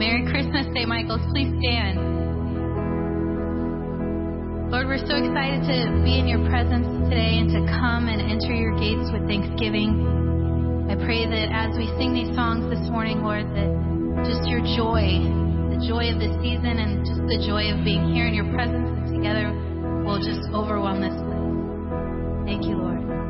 Merry Christmas, St. Michael's. Please stand. Lord, we're so excited to be in your presence today and to come and enter your gates with thanksgiving. I pray that as we sing these songs this morning, Lord, that just your joy, the joy of this season and just the joy of being here in your presence and together will just overwhelm this place. Thank you, Lord.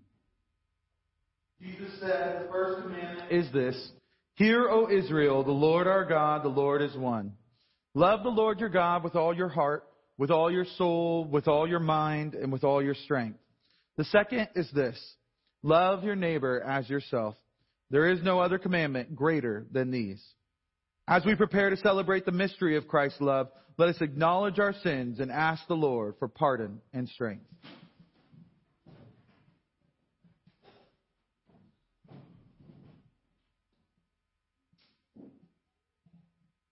Jesus said, the first commandment is this Hear, O Israel, the Lord our God, the Lord is one. Love the Lord your God with all your heart, with all your soul, with all your mind, and with all your strength. The second is this Love your neighbor as yourself. There is no other commandment greater than these. As we prepare to celebrate the mystery of Christ's love, let us acknowledge our sins and ask the Lord for pardon and strength.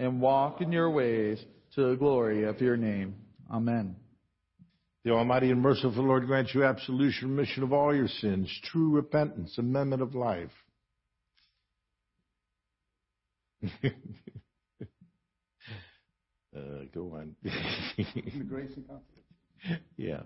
and walk in your ways to the glory of your name. Amen. The Almighty and merciful Lord grant you absolution, remission of all your sins, true repentance, amendment of life. uh, go on. Grace and confidence. yeah.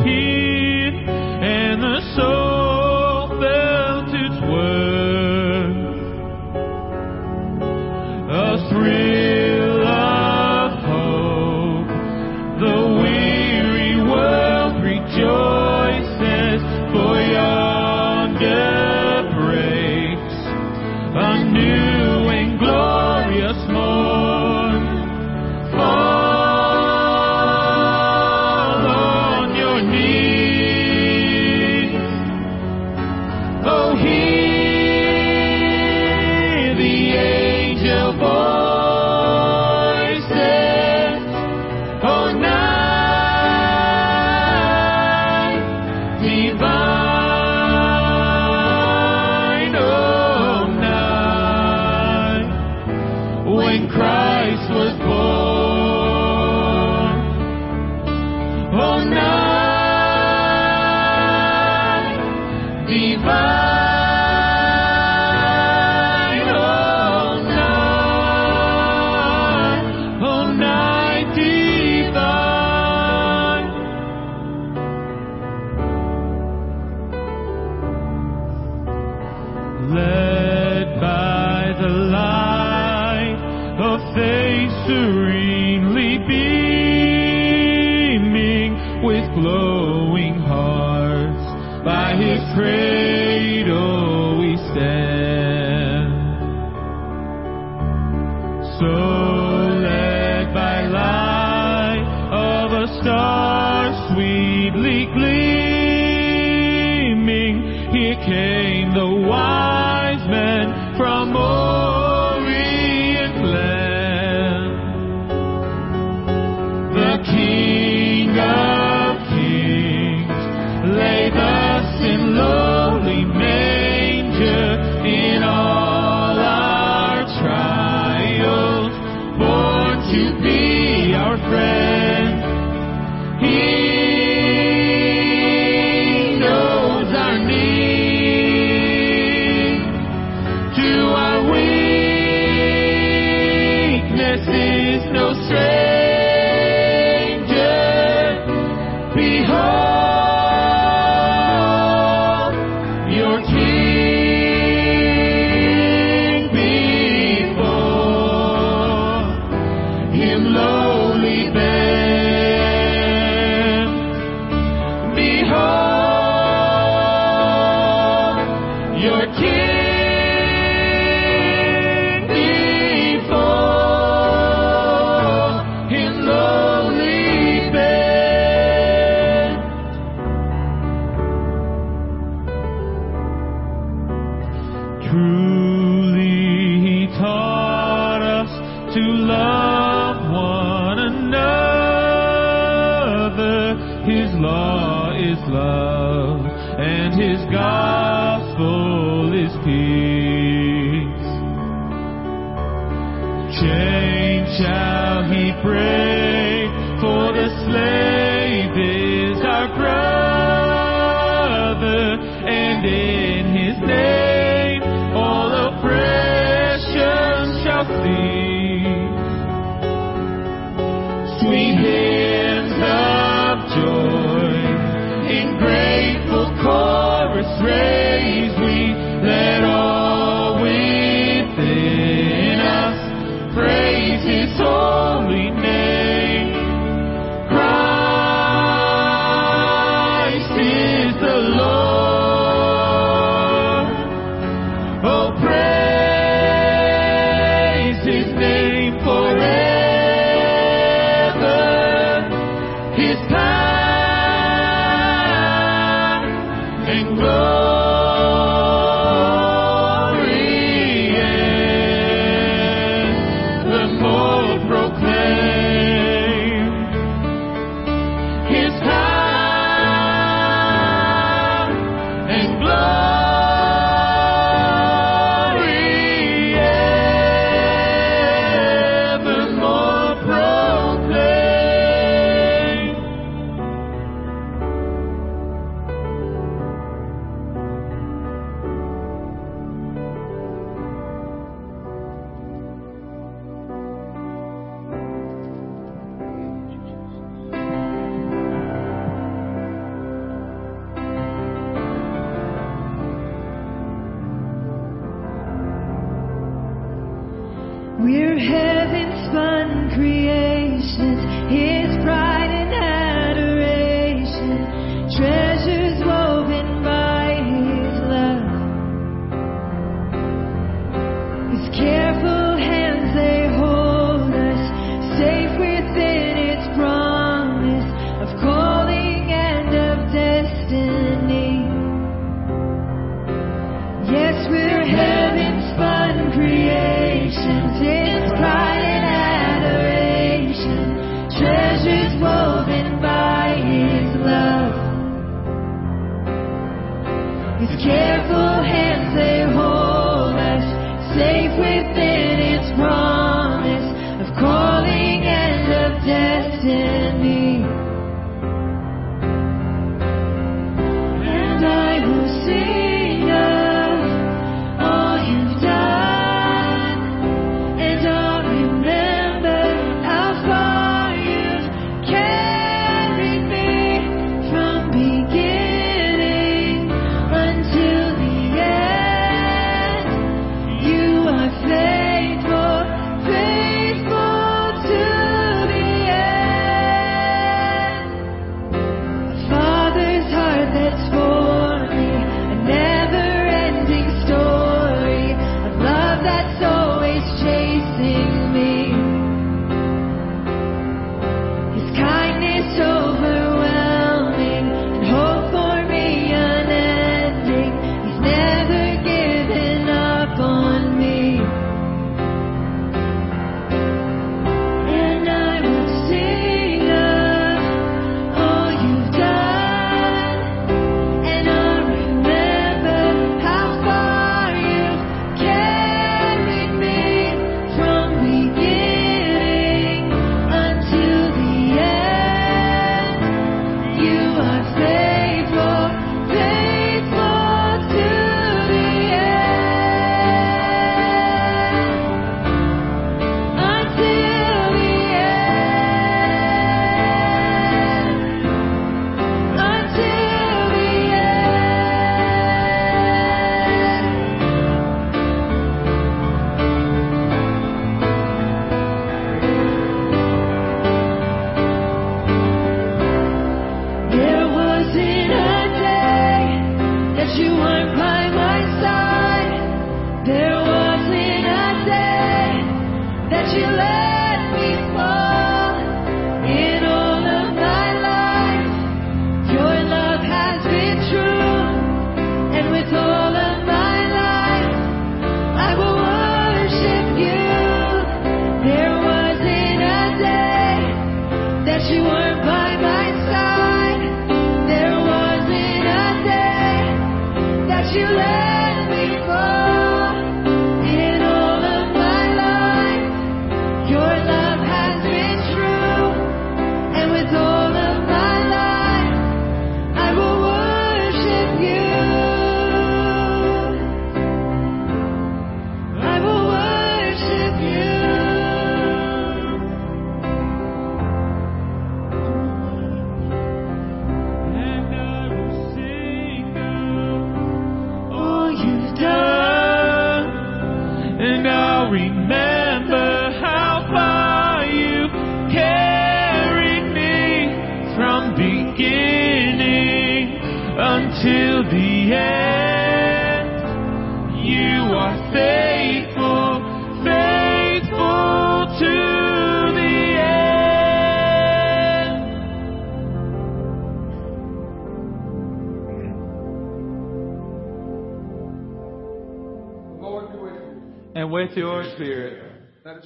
He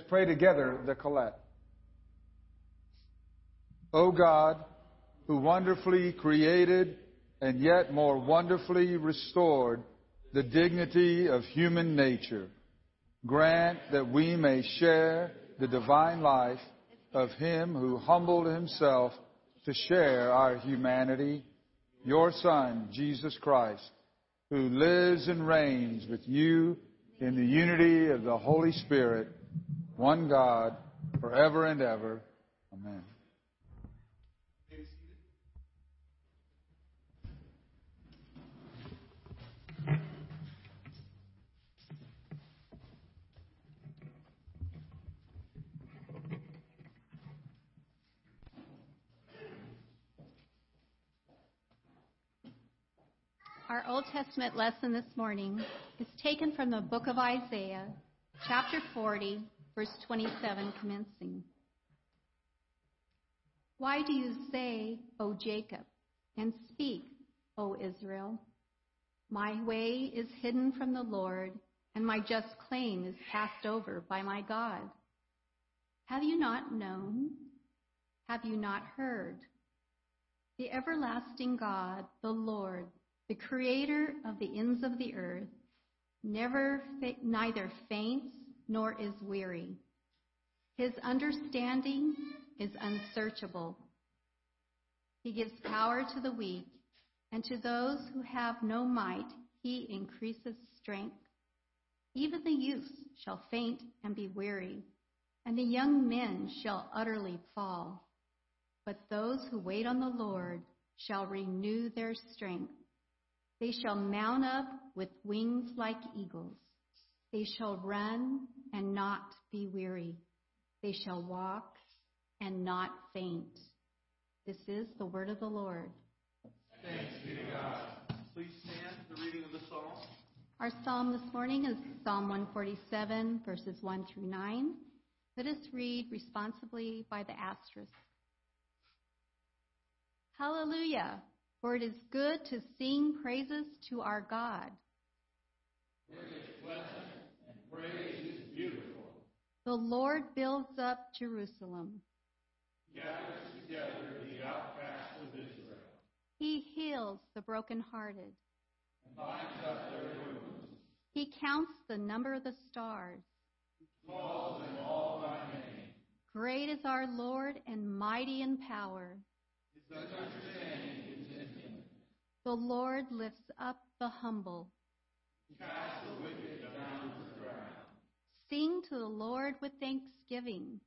pray together the collect. O God, who wonderfully created and yet more wonderfully restored the dignity of human nature, grant that we may share the divine life of him who humbled himself to share our humanity, your Son, Jesus Christ, who lives and reigns with you in the unity of the Holy Spirit, one God, forever and ever. Amen. Our Old Testament lesson this morning is taken from the book of Isaiah, chapter 40, verse 27, commencing. Why do you say, O Jacob, and speak, O Israel? My way is hidden from the Lord, and my just claim is passed over by my God. Have you not known? Have you not heard? The everlasting God, the Lord, the creator of the ends of the earth, never neither faints nor is weary. His understanding is unsearchable. He gives power to the weak, and to those who have no might, he increases strength. Even the youths shall faint and be weary, and the young men shall utterly fall. But those who wait on the Lord shall renew their strength. They shall mount up with wings like eagles. They shall run and not be weary. They shall walk and not faint. This is the word of the Lord. Thanks be to God. Please stand for the reading of the psalm. Our psalm this morning is Psalm 147, verses 1 through 9. Let us read responsibly by the asterisk. Hallelujah, for it is good to sing praises to our God. The Lord builds up Jerusalem. He gathers together the outcasts of Israel. He heals the brokenhearted. He counts the number of the stars. Great is our Lord and mighty in power. The Lord lifts up the humble. Sing to the Lord with thanksgiving.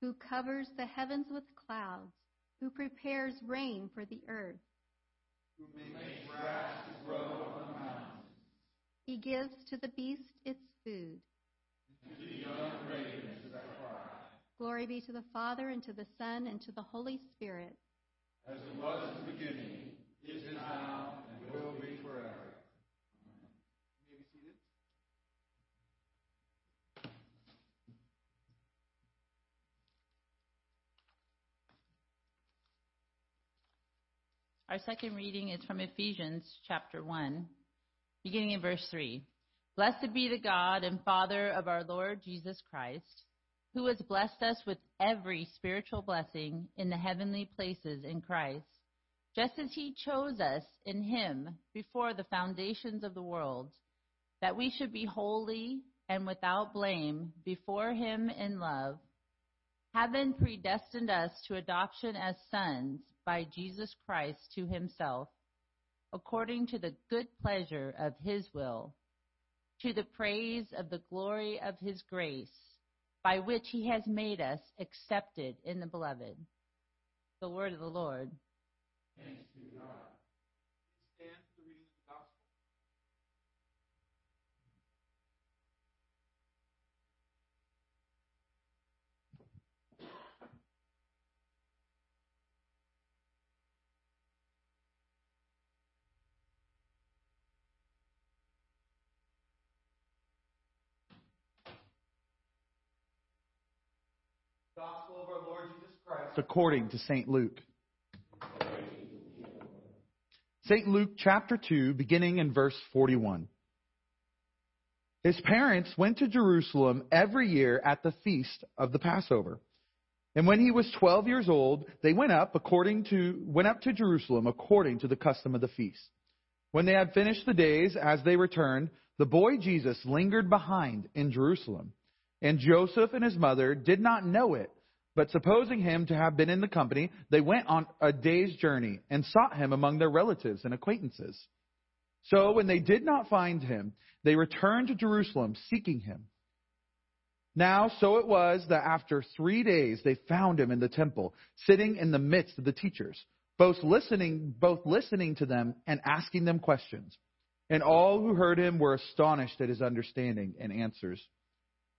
Who covers the heavens with clouds, who prepares rain for the earth. Who makes grass to grow on the mountains. He gives to the beast its food. Glory be to the Father, and to the Son, and to the Holy Spirit. As it was in the beginning, is now, and will be forever. You may be seated. Our second reading is from Ephesians chapter 1, beginning in verse 3. Blessed be the God and Father of our Lord Jesus Christ, who has blessed us with every spiritual blessing in the heavenly places in Christ, just as he chose us in him before the foundations of the world, that we should be holy and without blame before him in love, having predestined us to adoption as sons by Jesus Christ to himself, according to the good pleasure of his will, to the praise of the glory of his grace, by which he has made us accepted in the beloved. The word of the Lord. Stand for the reading of our Lord Jesus Christ according to St. Luke. St. Luke chapter 2, beginning in verse 41. His parents went to Jerusalem every year at the feast of the Passover. And when he was 12 years old, they went up according to went up to Jerusalem according to the custom of the feast. When they had finished the days as they returned, the boy Jesus lingered behind in Jerusalem. And Joseph and his mother did not know it, but supposing him to have been in the company, they went on a day's journey and sought him among their relatives and acquaintances. So when they did not find him, they returned to Jerusalem seeking him. Now, so it was that after three days they found him in the temple, sitting in the midst of the teachers, both listening, both listening to them and asking them questions. And all who heard him were astonished at his understanding and answers.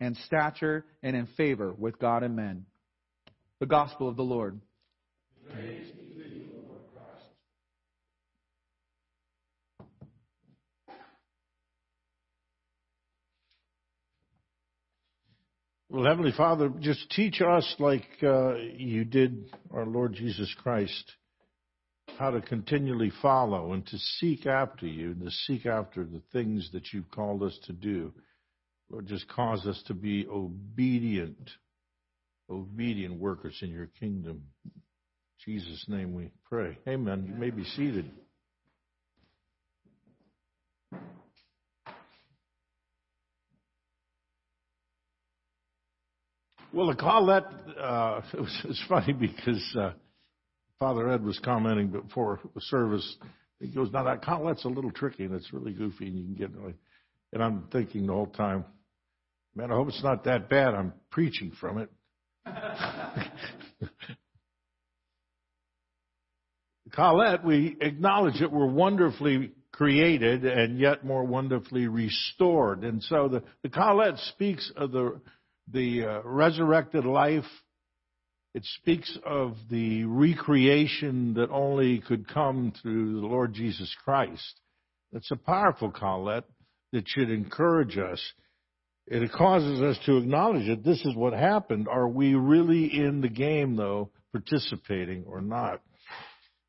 and stature and in favor with God and men. The gospel of the Lord. Well, Heavenly Father, just teach us like uh, you did our Lord Jesus Christ how to continually follow and to seek after you and to seek after the things that you've called us to do. Lord, just cause us to be obedient, obedient workers in your kingdom. In Jesus' name we pray. Amen. You may be seated. Well, the Collect, uh, was, it was funny because uh, Father Ed was commenting before the service. He goes, "Now that Collect's a little tricky and it's really goofy, and you can get." And I'm thinking the whole time, man, I hope it's not that bad. I'm preaching from it. Collect, we acknowledge that we're wonderfully created and yet more wonderfully restored. And so the, the Collect speaks of the the uh, resurrected life. It speaks of the recreation that only could come through the Lord Jesus Christ. It's a powerful Collect that should encourage us. It causes us to acknowledge that this is what happened. Are we really in the game, though, participating or not?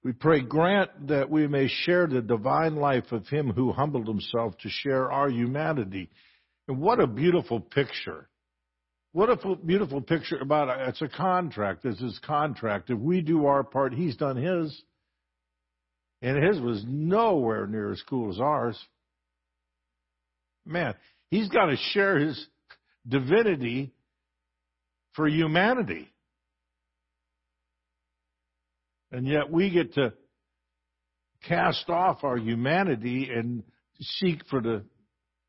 We pray, grant that we may share the divine life of Him who humbled Himself to share our humanity. And what a beautiful picture. What a beautiful picture about it. It's a contract. This is contract. If we do our part, he's done his. And his was nowhere near as cool as ours. Man, he's got to share his divinity for humanity. And yet we get to cast off our humanity and seek for the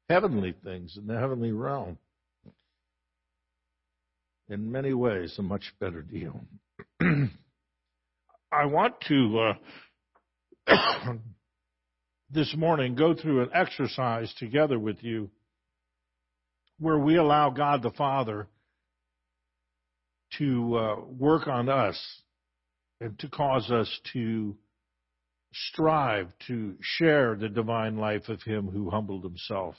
heavenly things in the heavenly realm in many ways a much better deal. I want to uh, this morning go through an exercise together with you where we allow God the Father to uh, work on us and to cause us to strive to share the divine life of Him who humbled Himself.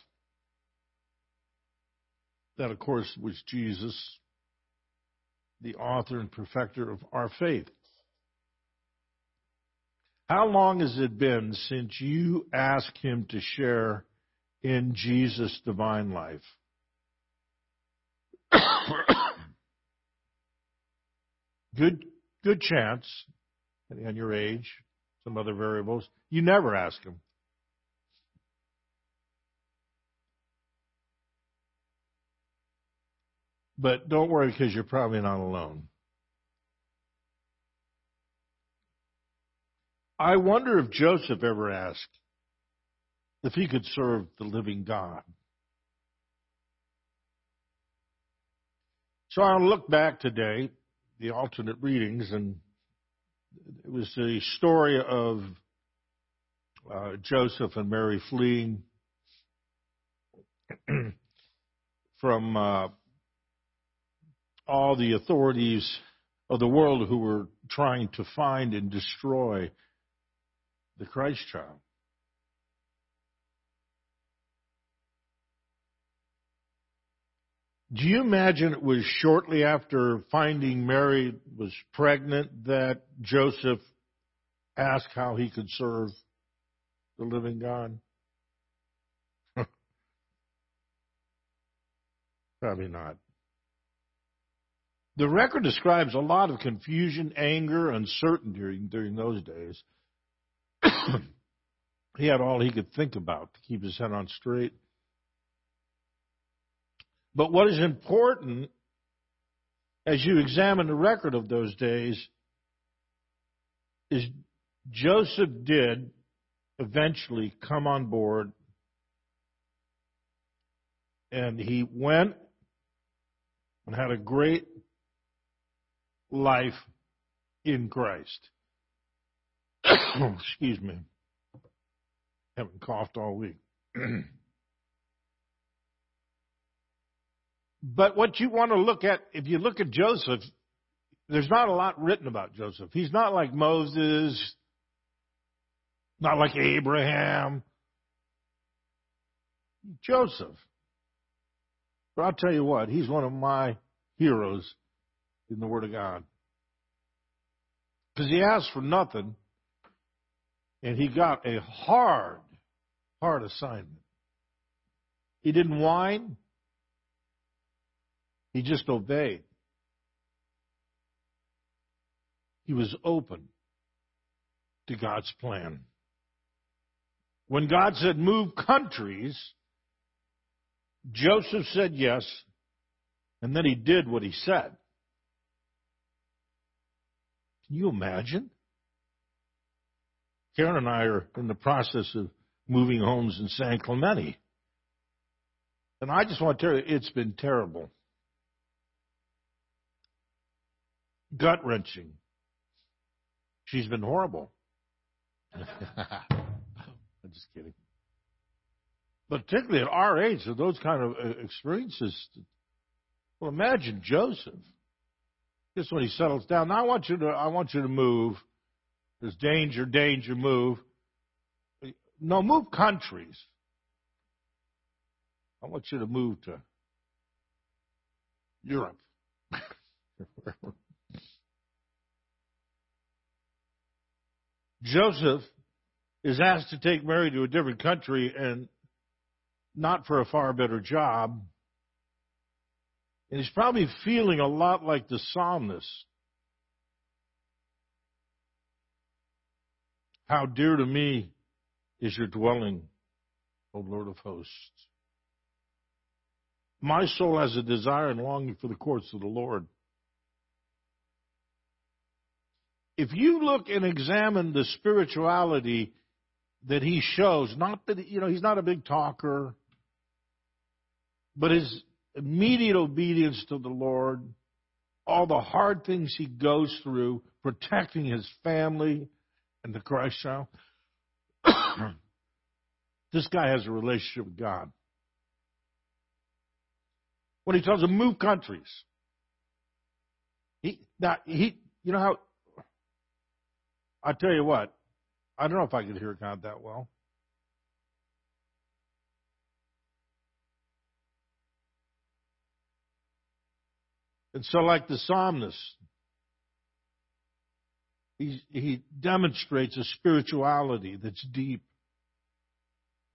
That, of course, was Jesus the author and perfecter of our faith. How long has it been since you asked him to share in Jesus' divine life? Good, good chance, depending on your age, some other variables, you never ask him. But don't worry because you're probably not alone. I wonder if Joseph ever asked if he could serve the living God. So I'll look back today, the alternate readings, and it was the story of uh, Joseph and Mary fleeing from uh, all the authorities of the world who were trying to find and destroy the Christ child. Do you imagine it was shortly after finding Mary was pregnant that Joseph asked how he could serve the living God? Probably not. The record describes a lot of confusion, anger, uncertainty during, during those days. he had all he could think about to keep his head on straight. But what is important as you examine the record of those days is Joseph did eventually come on board and he went and had a great life in Christ. Excuse me. Haven't coughed all week. but what you want to look at, if you look at Joseph, there's not a lot written about Joseph. He's not like Moses, not like Abraham. Joseph. But I'll tell you what, he's one of my heroes in the Word of God. Because he asked for nothing, and he got a hard, hard assignment. He didn't whine, he just obeyed. He was open to God's plan. When God said move countries, Joseph said yes, and then he did what he said. Can you imagine? Karen and I are in the process of moving homes in San Clemente. And I just want to tell you, it's been terrible. Gut wrenching. She's been horrible. I'm just kidding. But particularly at our age, of those kind of uh, experiences, well, imagine Joseph. Just when he settles down. Now I want you to, I want you to move. There's danger, danger, move. No, move countries. I want you to move to Europe. Joseph is asked to take Mary to a different country and not for a far better job. And he's probably feeling a lot like the psalmist. How dear to me is your dwelling, O Lord of hosts. My soul has a desire and longing for the courts of the Lord. If you look and examine the spirituality that he shows, not that, you know, he's not a big talker, but his immediate obedience to the Lord, all the hard things he goes through, protecting his family and the Christ child, this guy has a relationship with God. When he tells him move countries, he now he you know how I tell you what, I don't know if I could hear God that well. And so, like the psalmist, he, he demonstrates a spirituality that's deep.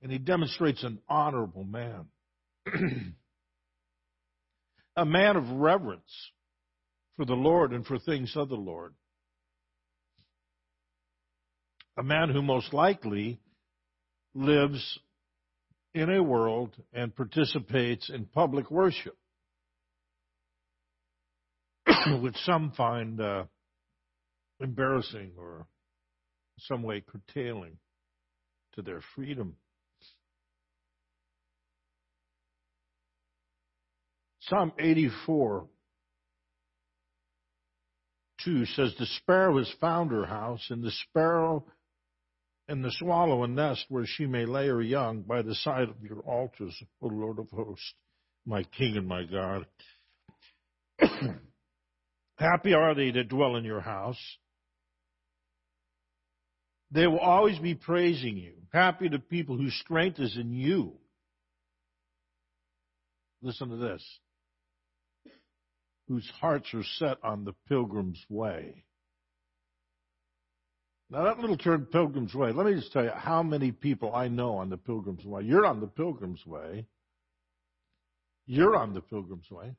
And he demonstrates an honorable man. a man of reverence for the Lord and for things of the Lord. A man who most likely lives in a world and participates in public worship. which some find uh, embarrassing or in some way curtailing to their freedom. Psalm 84 2 says, The sparrow has found her house, and the sparrow and the swallow a nest where she may lay her young by the side of your altars, O Lord of hosts, my King and my God. Happy are they that dwell in your house. They will always be praising you. Happy the people whose strength is in you. Listen to this. Whose hearts are set on the pilgrim's way. Now, that little term, pilgrim's way, let me just tell you how many people I know on the pilgrim's way. You're on the pilgrim's way. You're on the pilgrim's way.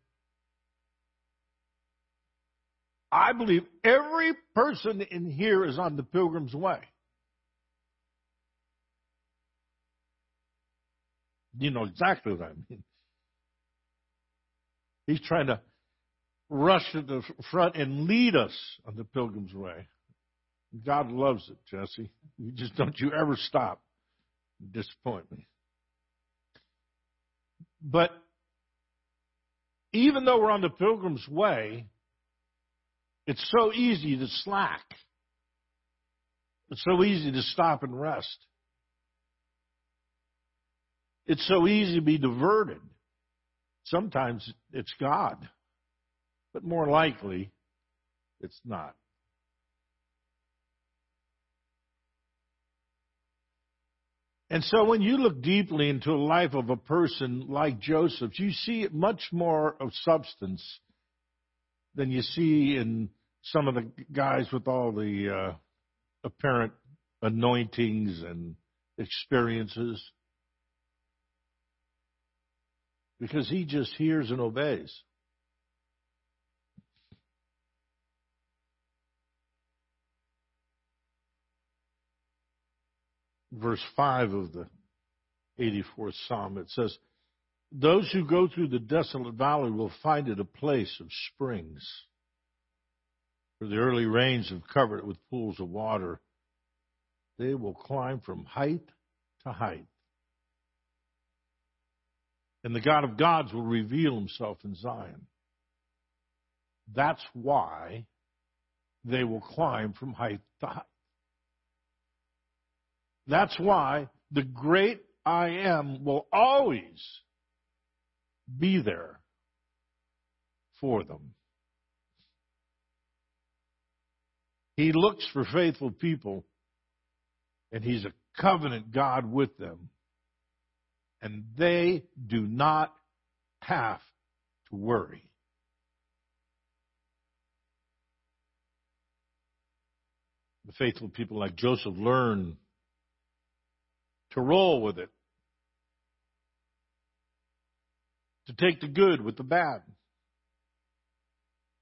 I believe every person in here is on the pilgrim's way. You know exactly what I mean. He's trying to rush to the front and lead us on the pilgrim's way. God loves it, Jesse. You just don't you ever stop. Disappoint me. But even though we're on the pilgrim's way, it's so easy to slack. It's so easy to stop and rest. It's so easy to be diverted. Sometimes it's God, but more likely it's not. And so when you look deeply into the life of a person like Joseph, you see much more of substance than you see in some of the guys with all the uh, apparent anointings and experiences. Because he just hears and obeys. Verse 5 of the 84th Psalm. It says, Those who go through the desolate valley will find it a place of springs. For the early rains have covered it with pools of water. They will climb from height to height. And the God of gods will reveal himself in Zion. That's why they will climb from height to height. That's why the great I am will always be there for them. He looks for faithful people, and He's a covenant God with them. And they do not have to worry. The faithful people like Joseph learn to roll with it, to take the good with the bad.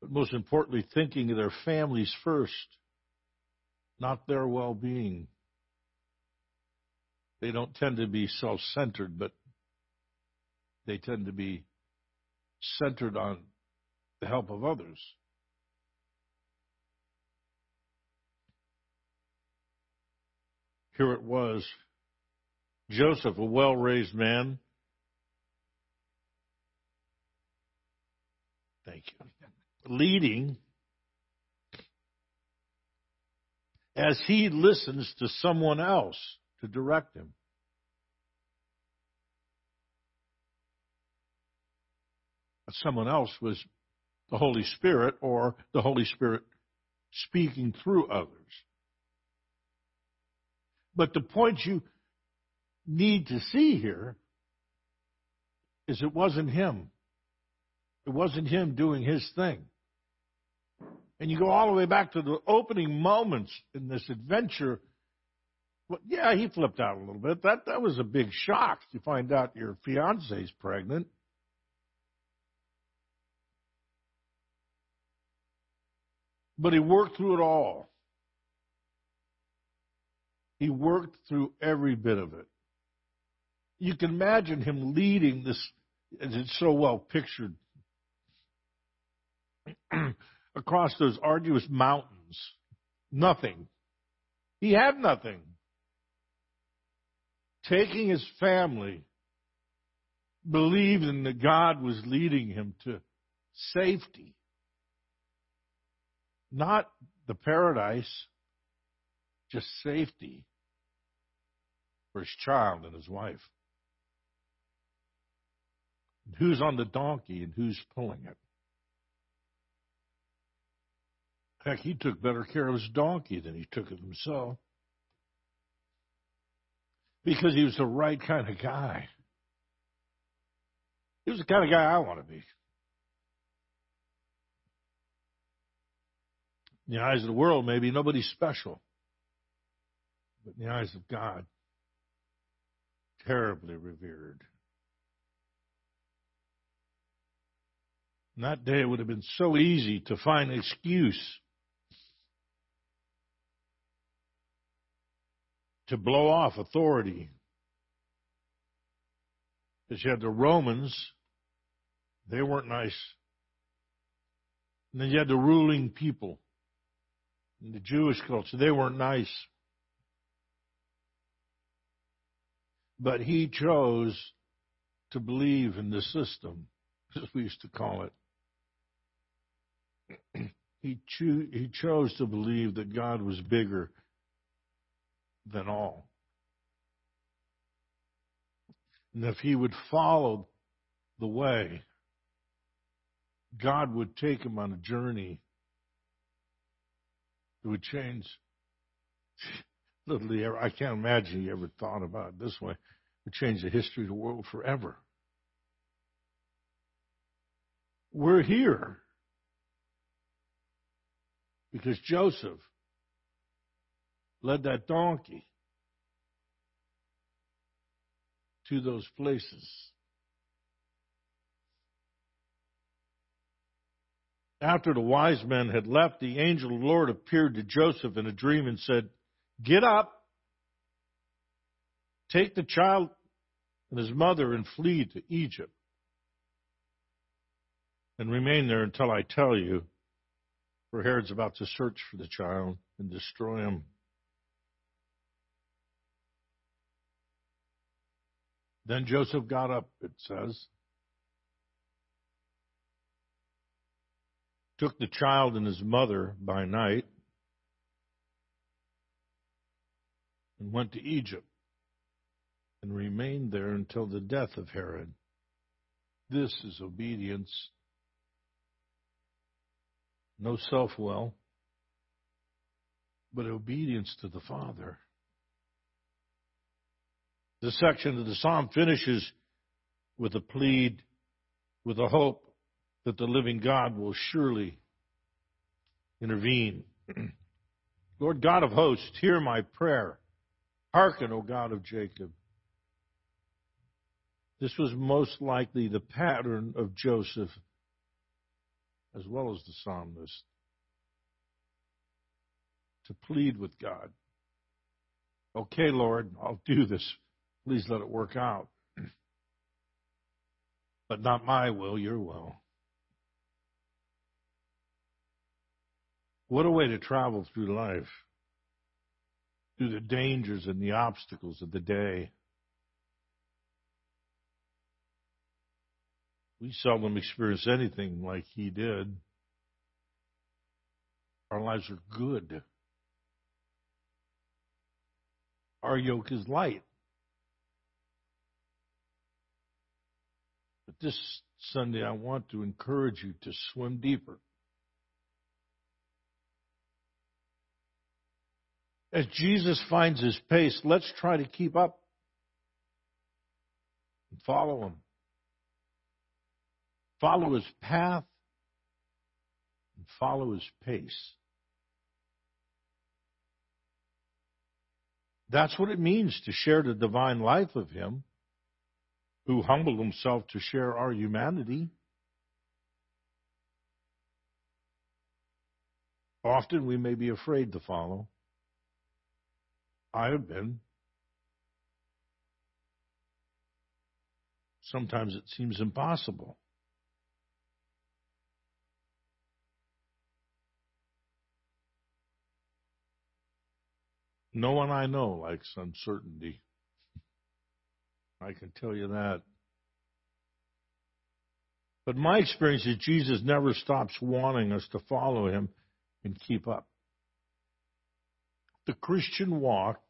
But most importantly, thinking of their families first, not their well being. They don't tend to be self centered, but they tend to be centered on the help of others. Here it was Joseph, a well raised man. Thank you. Leading as he listens to someone else to direct him. Someone else was the Holy Spirit or the Holy Spirit speaking through others. But the point you need to see here is it wasn't him. It wasn't him doing his thing. And you go all the way back to the opening moments in this adventure. Well, yeah, he flipped out a little bit. That that was a big shock to find out your fiance's pregnant. But he worked through it all. He worked through every bit of it you can imagine him leading this, as it's so well pictured, across those arduous mountains. Nothing. He had nothing. Taking his family, believing that God was leading him to safety. Not the paradise, just safety for his child and his wife who's on the donkey and who's pulling it. Heck, he took better care of his donkey than he took of himself. Because he was the right kind of guy. He was the kind of guy I want to be. In the eyes of the world, maybe nobody's special. But in the eyes of God, terribly revered. And that day it would have been so easy to find an excuse to blow off authority. Because you had the Romans, they weren't nice. And then you had the ruling people. In the Jewish culture, they weren't nice. But he chose to believe in the system, as we used to call it. he, cho- he chose to believe that God was bigger than all. And if he would follow the way, God would take him on a journey that would change. Ever, I can't imagine he ever thought about it this way. It would change the history of the world forever. We're here because Joseph led that donkey to those places. After the wise men had left, the angel of the Lord appeared to Joseph in a dream and said, Get up, take the child and his mother and flee to Egypt, and remain there until I tell you, for Herod's about to search for the child and destroy him. Then Joseph got up, it says, took the child and his mother by night, and went to Egypt, and remained there until the death of Herod. This is obedience. No self will, but obedience to the Father. This section of the psalm finishes with a plead, with a hope that the living God will surely intervene. Lord God of hosts, hear my prayer. Hearken, O God of Jacob. This was most likely the pattern of Joseph as well as the psalmist to plead with God. Okay, Lord, I'll do this. Please let it work out. But not my will, your will. What a way to travel through life, through the dangers and the obstacles of the day. We seldom experience anything like he did. Our lives are good. Our yoke is light. But this Sunday, I want to encourage you to swim deeper. As Jesus finds his pace, let's try to keep up and follow him. Follow his path and follow his pace. That's what it means to share the divine life of him who humbled himself to share our humanity. Often we may be afraid to follow. I have been. Sometimes it seems impossible. No one I know likes uncertainty. I can tell you that. But my experience is Jesus never stops wanting us to follow him and keep up. The Christian walk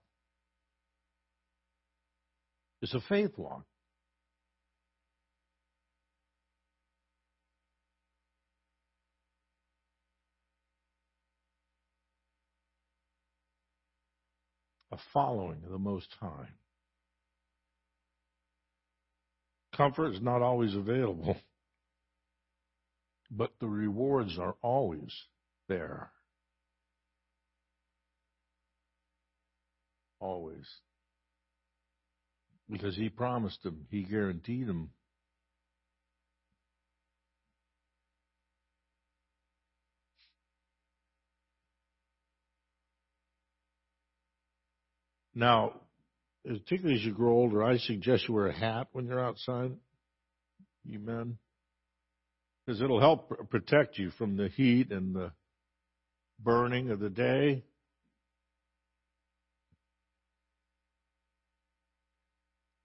is a faith walk. Following of the Most High. Comfort is not always available, but the rewards are always there. Always. Because he promised them, he guaranteed them. Now, particularly as you grow older, I suggest you wear a hat when you're outside, you men, because it'll help protect you from the heat and the burning of the day.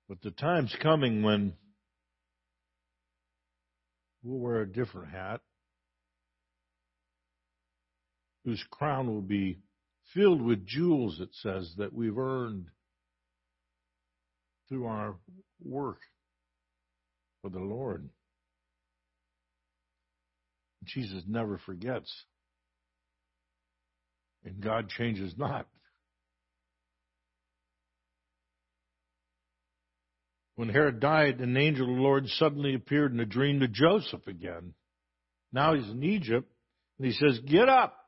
But the time's coming when we'll wear a different hat, whose crown will be filled with jewels, it says, that we've earned through our work for the Lord. Jesus never forgets. And God changes not. When Herod died, an angel of the Lord suddenly appeared in a dream to Joseph again. Now he's in Egypt, and he says, Get up,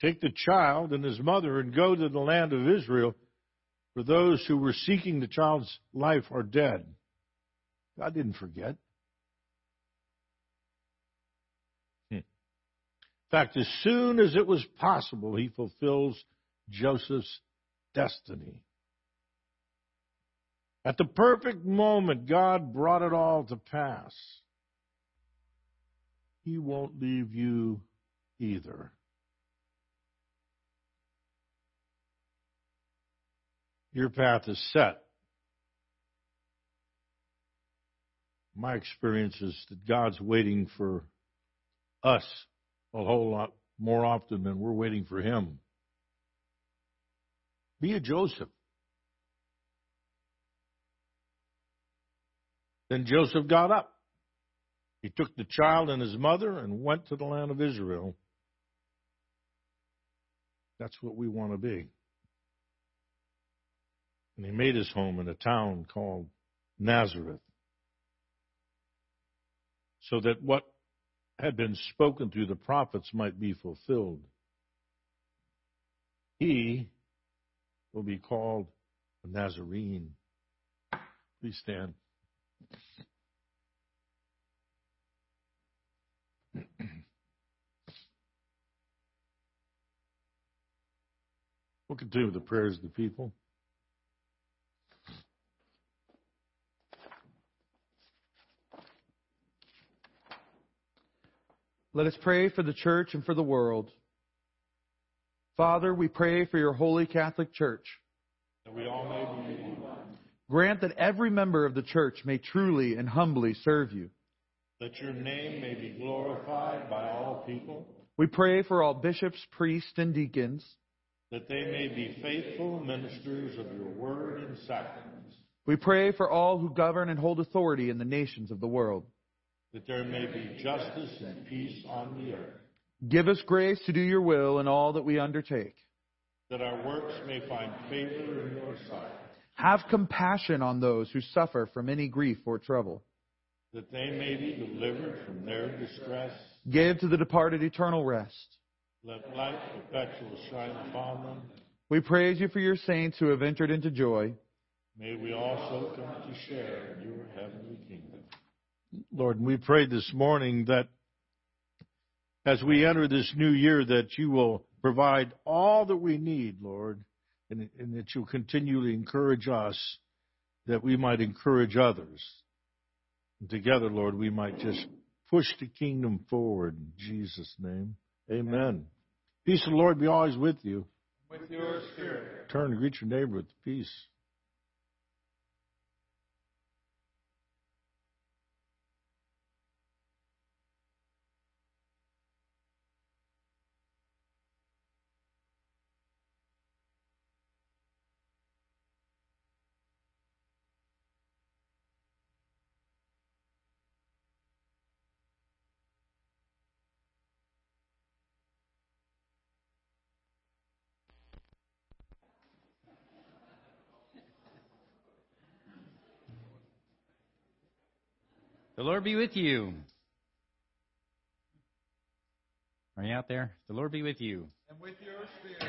take the child and his mother, and go to the land of Israel, for those who were seeking the child's life are dead. God didn't forget. Hmm. In fact, as soon as it was possible, he fulfills Joseph's destiny. At the perfect moment, God brought it all to pass. He won't leave you either. Your path is set. My experience is that God's waiting for us a whole lot more often than we're waiting for Him. Be a Joseph. Then Joseph got up. He took the child and his mother and went to the land of Israel. That's what we want to be. And he made his home in a town called Nazareth. So that what had been spoken through the prophets might be fulfilled. He will be called a Nazarene. Please stand. We'll continue with the prayers of the people. Let us pray for the church and for the world. Father, we pray for your holy Catholic Church. That we all may be one. Grant that every member of the church may truly and humbly serve you. That your name may be glorified by all people. We pray for all bishops, priests, and deacons. That they may be faithful ministers of your word and sacraments. We pray for all who govern and hold authority in the nations of the world. That there may be justice and peace on the earth. Give us grace to do your will in all that we undertake. That our works may find favor in your sight. Have compassion on those who suffer from any grief or trouble. That they may be delivered from their distress. Give to the departed eternal rest. Let light perpetual shine upon them. We praise you for your saints who have entered into joy. May we also come to share in your heavenly kingdom. Lord, we pray this morning that as we enter this new year, that you will provide all that we need, Lord, and, and that you'll continually encourage us that we might encourage others. And together, Lord, we might just push the kingdom forward in Jesus' name. Amen. Peace of the Lord be always with you. With your spirit. Turn and greet your neighbor with peace. The Lord be with you. Are you out there? The Lord be with you. And with your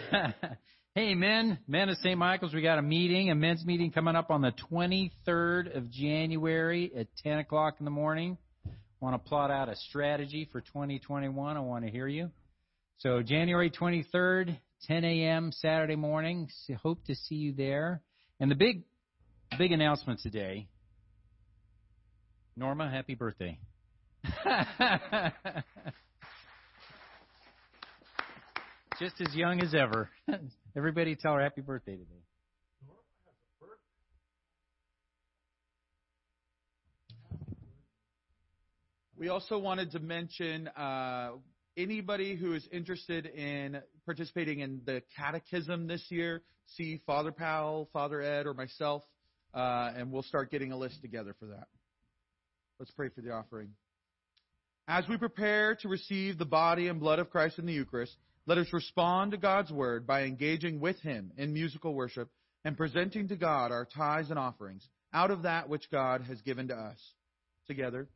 spirit. hey, men, men of St. Michael's, we got a meeting, a men's meeting coming up on the 23rd of January at 10 o'clock in the morning. Want to plot out a strategy for 2021? I want to hear you. So January 23rd, 10 a.m. Saturday morning. Hope to see you there. And the big, big announcement today. Norma, happy birthday. just as young as ever. Everybody tell her happy birthday today. We also wanted to mention uh, anybody who is interested in participating in the catechism this year, see Father Powell, Father Ed, or myself, uh, and we'll start getting a list together for that. Let's pray for the offering. As we prepare to receive the body and blood of Christ in the Eucharist, let us respond to God's word by engaging with Him in musical worship and presenting to God our tithes and offerings out of that which God has given to us. Together,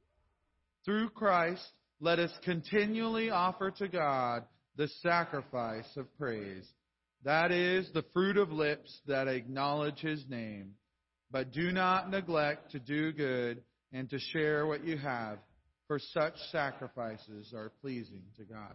through Christ, let us continually offer to God the sacrifice of praise. That is the fruit of lips that acknowledge His name. But do not neglect to do good and to share what you have, for such sacrifices are pleasing to God.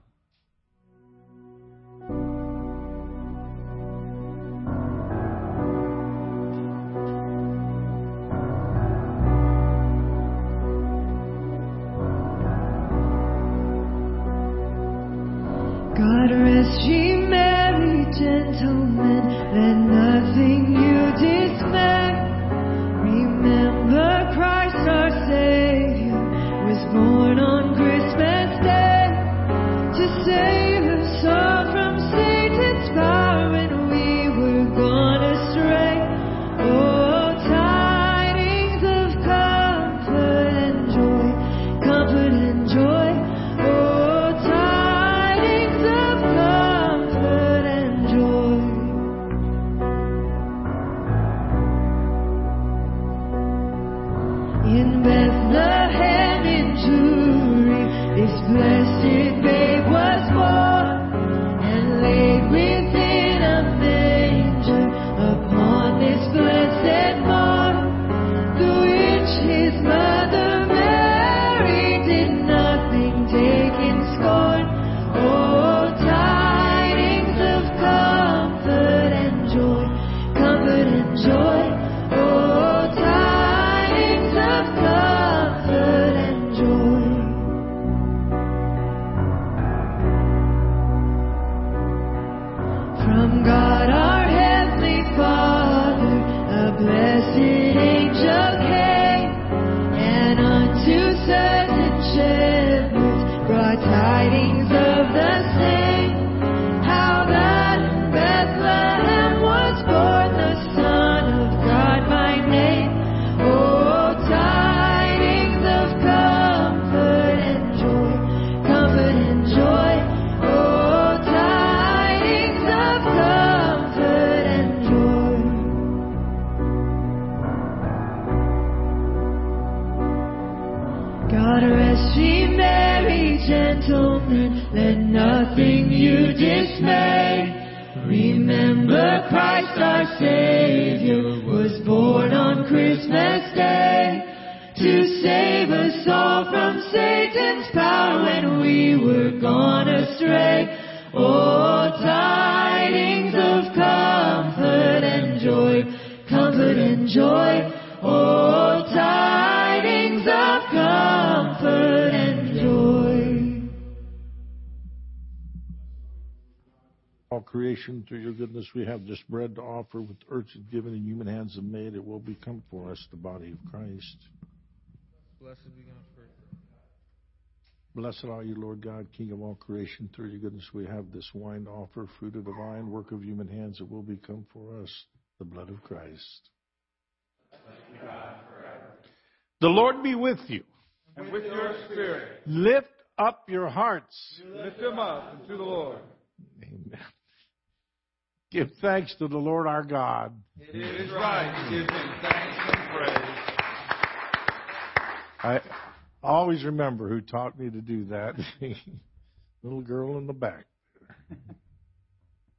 Save us all from All creation, through your goodness, we have this bread to offer with earth given and human hands have made. It will become for us the body of Christ. Blessed be God forever. Blessed are you, Lord God, King of all creation. Through your goodness, we have this wine to offer, fruit of the vine, work of human hands. It will become for us the blood of Christ. The Lord be with you. And with your spirit, Lift up your hearts. lift them up unto the Lord. Give thanks to the Lord our God. It is right to give him thanks and praise. I always remember who taught me to do that. Little girl in the back.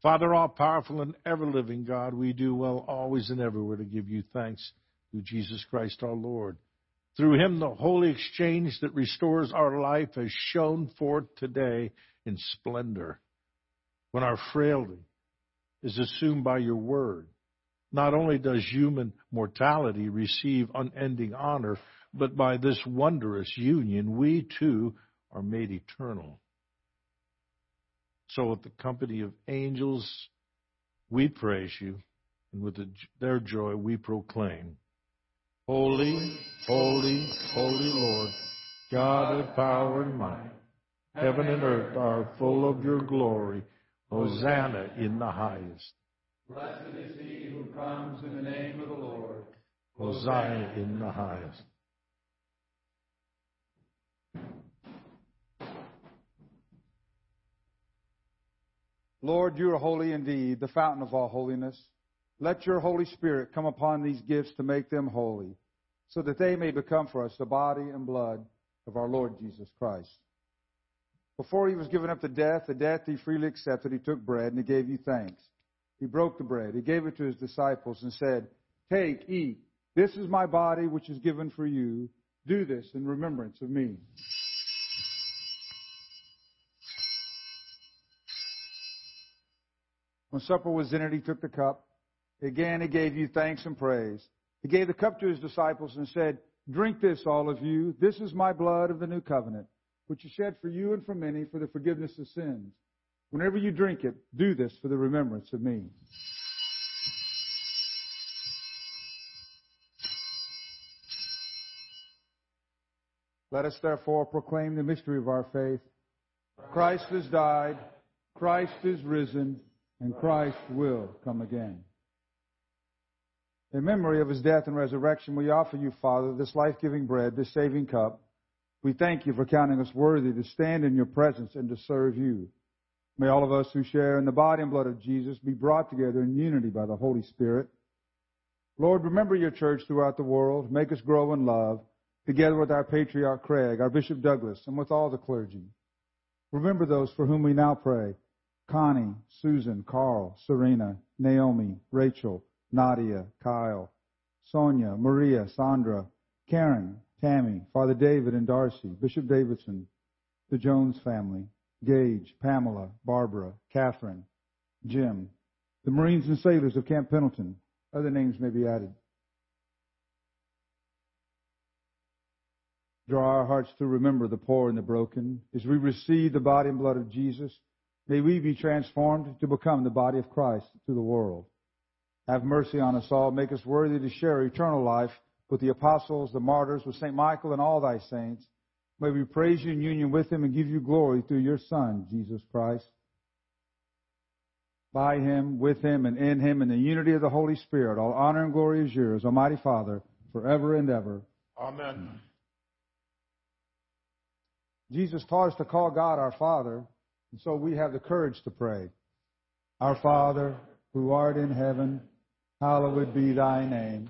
Father, all powerful and ever living God, we do well always and everywhere to give you thanks through Jesus Christ our Lord. Through him, the holy exchange that restores our life has shone forth today in splendor. When our frailty is assumed by your word, not only does human mortality receive unending honor, but by this wondrous union, we too are made eternal. So, with the company of angels, we praise you, and with the, their joy, we proclaim Holy, holy, holy Lord, God of power and might. Heaven and earth are full of your glory. Hosanna in the highest. Blessed is he who comes in the name of the Lord. Hosanna in the highest. Lord, you are holy indeed, the fountain of all holiness. Let your Holy Spirit come upon these gifts to make them holy, so that they may become for us the body and blood of our Lord Jesus Christ. Before he was given up to death, the death he freely accepted, he took bread and he gave you thanks. He broke the bread. He gave it to his disciples and said, Take, eat. This is my body which is given for you. Do this in remembrance of me. When supper was ended, he took the cup. Again, he gave you thanks and praise. He gave the cup to his disciples and said, Drink this, all of you. This is my blood of the new covenant, which is shed for you and for many for the forgiveness of sins. Whenever you drink it, do this for the remembrance of me. Let us therefore proclaim the mystery of our faith. Christ has died, Christ is risen, and Christ will come again. In memory of his death and resurrection, we offer you, Father, this life giving bread, this saving cup. We thank you for counting us worthy to stand in your presence and to serve you. May all of us who share in the body and blood of Jesus be brought together in unity by the Holy Spirit. Lord, remember your church throughout the world. Make us grow in love, together with our patriarch Craig, our Bishop Douglas, and with all the clergy. Remember those for whom we now pray. Connie, Susan, Carl, Serena, Naomi, Rachel, Nadia, Kyle, Sonia, Maria, Sandra, Karen, Tammy, Father David and Darcy, Bishop Davidson, the Jones family, Gage, Pamela, Barbara, Catherine, Jim, the Marines and sailors of Camp Pendleton. Other names may be added. Draw our hearts to remember the poor and the broken. As we receive the body and blood of Jesus, may we be transformed to become the body of Christ to the world. Have mercy on us all. Make us worthy to share eternal life with the apostles, the martyrs, with St. Michael and all thy saints. May we praise you in union with him and give you glory through your Son, Jesus Christ. By him, with him, and in him, in the unity of the Holy Spirit, all honor and glory is yours, Almighty Father, forever and ever. Amen. Jesus taught us to call God our Father, and so we have the courage to pray. Our Father, who art in heaven, hallowed be thy name.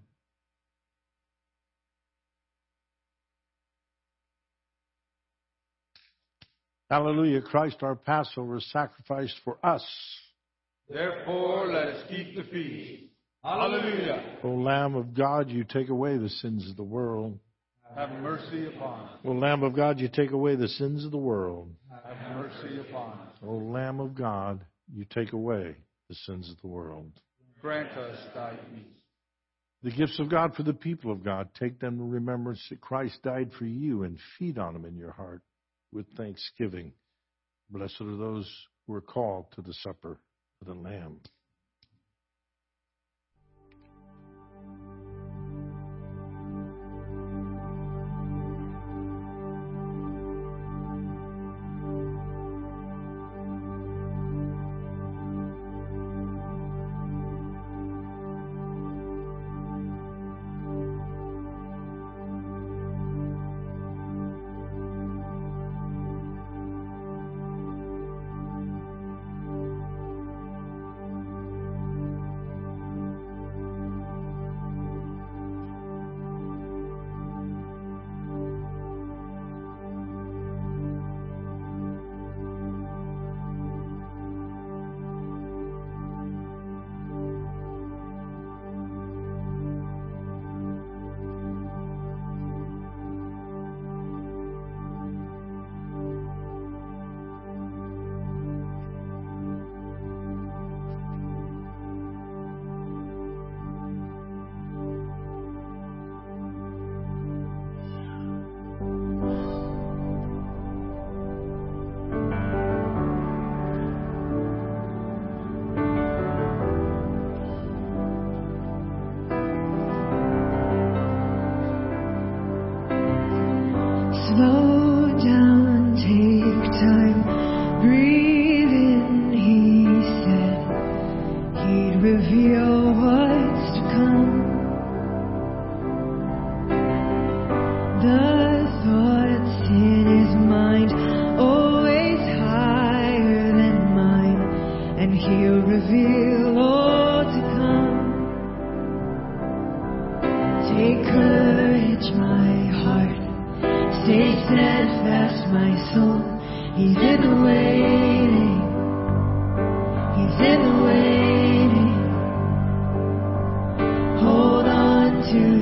Hallelujah. Christ our Passover sacrificed for us. Therefore, let us keep the feast. Hallelujah. O Lamb of God, you take away the sins of the world. Have mercy upon us. O Lamb of God, you take away the sins of the world. Have mercy upon us. O Lamb of God, you take away the sins of the world. Grant us thy peace. The gifts of God for the people of God, take them in remembrance that Christ died for you and feed on them in your heart with thanksgiving. Blessed are those who are called to the supper of the Lamb.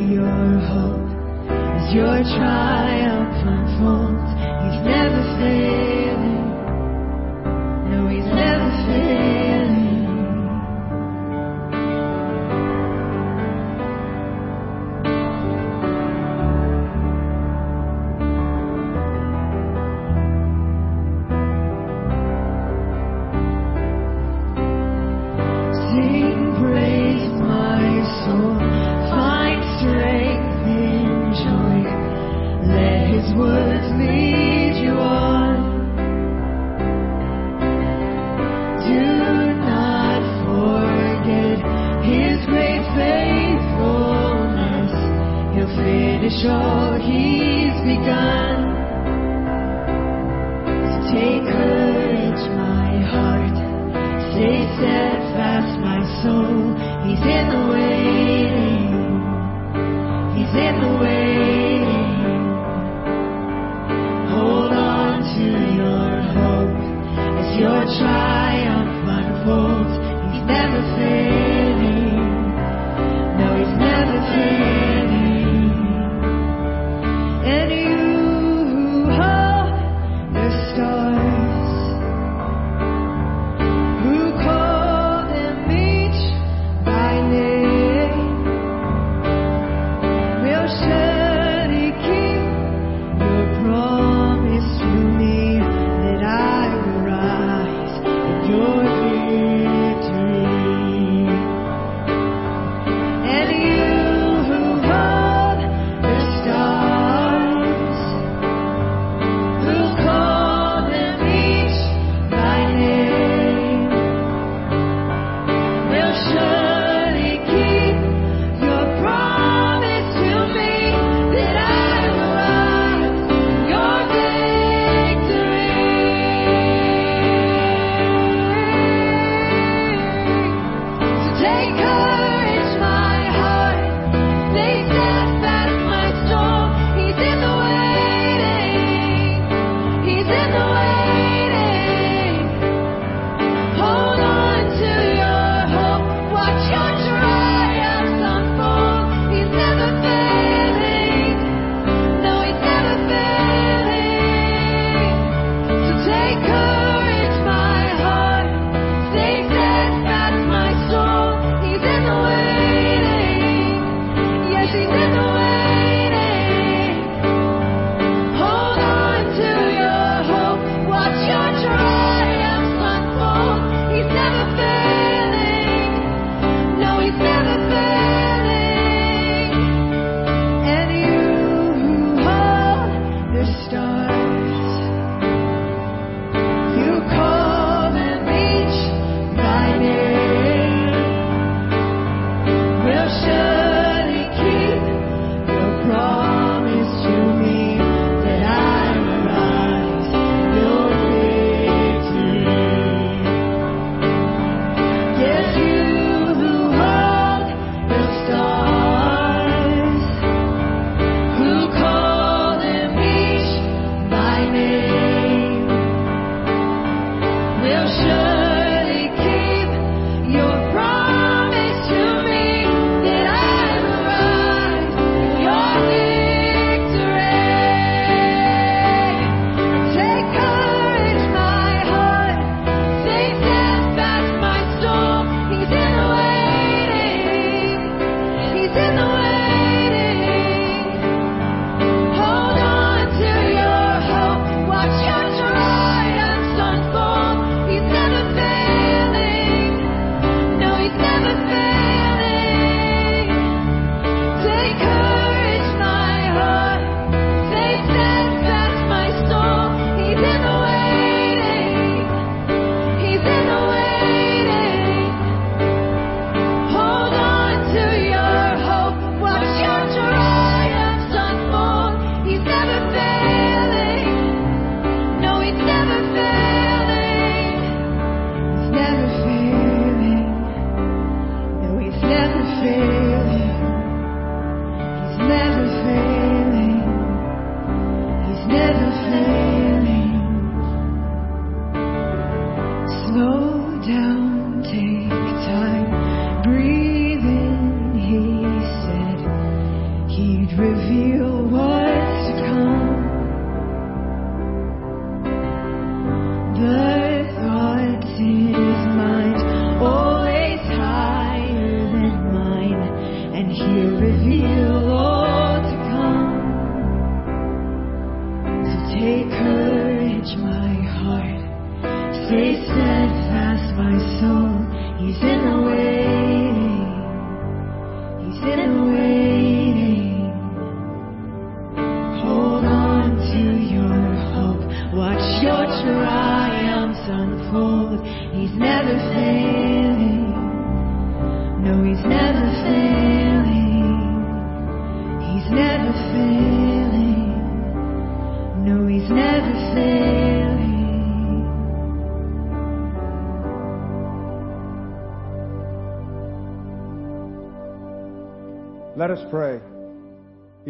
Your hope as your triumph unfolds. He's never failing.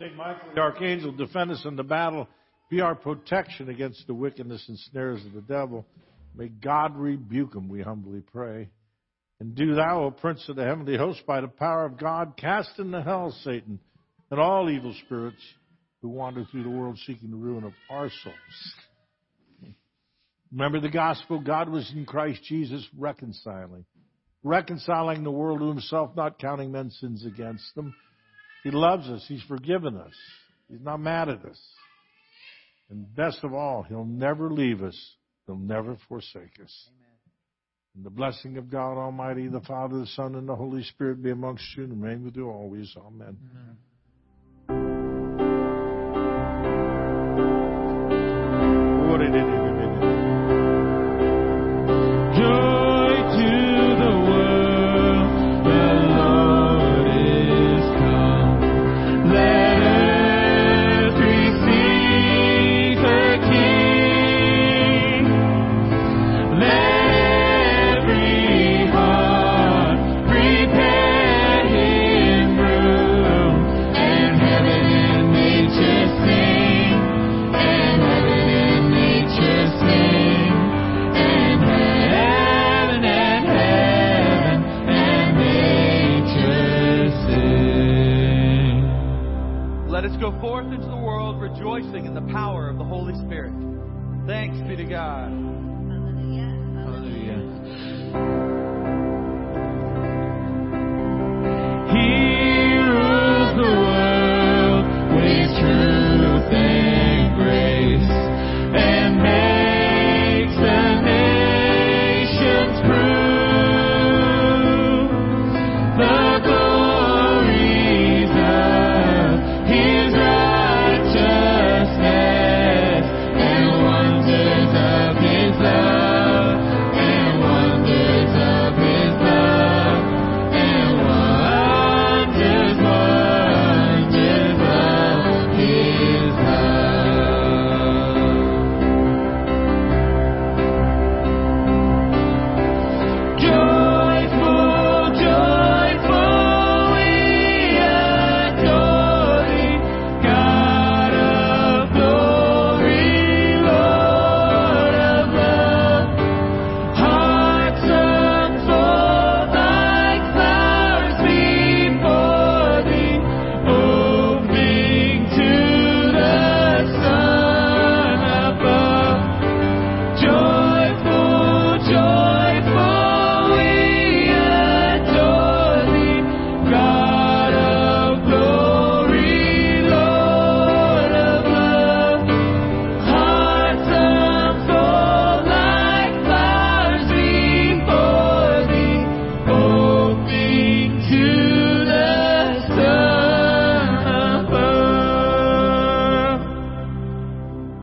St. Michael the Archangel, defend us in the battle. Be our protection against the wickedness and snares of the devil. May God rebuke him, we humbly pray. And do thou, O Prince of the heavenly host, by the power of God, cast into hell Satan and all evil spirits who wander through the world seeking the ruin of our souls. Remember the gospel, God was in Christ Jesus reconciling. Reconciling the world to himself, not counting men's sins against them. He loves us. He's forgiven us. He's not mad at us. And best of all, He'll never leave us. He'll never forsake us. And the blessing of God Almighty, the Father, the Son, and the Holy Spirit be amongst you and remain with you always. Amen. Joy